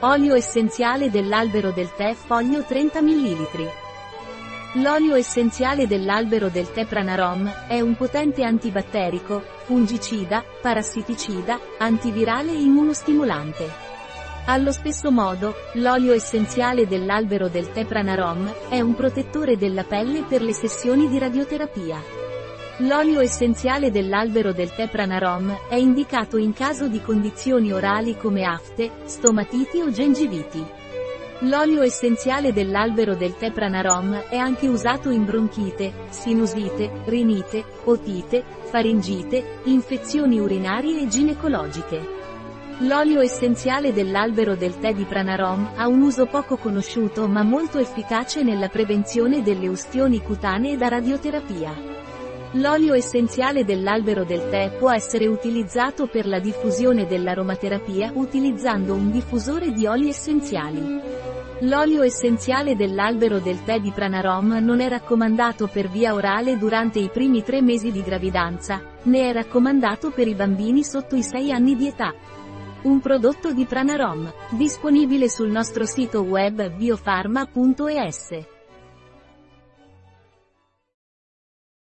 Olio essenziale dell'albero del tè foglio 30 ml. L'olio essenziale dell'albero del tè Pranarom è un potente antibatterico, fungicida, parassiticida, antivirale e immunostimolante. Allo stesso modo, l'olio essenziale dell'albero del tè Pranarom è un protettore della pelle per le sessioni di radioterapia. L'olio essenziale dell'albero del tè Pranarom è indicato in caso di condizioni orali come afte, stomatiti o gengiviti. L'olio essenziale dell'albero del tè Pranarom è anche usato in bronchite, sinusite, rinite, otite, faringite, infezioni urinarie e ginecologiche. L'olio essenziale dell'albero del tè di Pranarom ha un uso poco conosciuto ma molto efficace nella prevenzione delle ustioni cutanee da radioterapia. L'olio essenziale dell'albero del tè può essere utilizzato per la diffusione dell'aromaterapia utilizzando un diffusore di oli essenziali. L'olio essenziale dell'albero del tè di Pranarom non è raccomandato per via orale durante i primi tre mesi di gravidanza, né è raccomandato per i bambini sotto i 6 anni di età. Un prodotto di Pranarom, disponibile sul nostro sito web biofarma.es.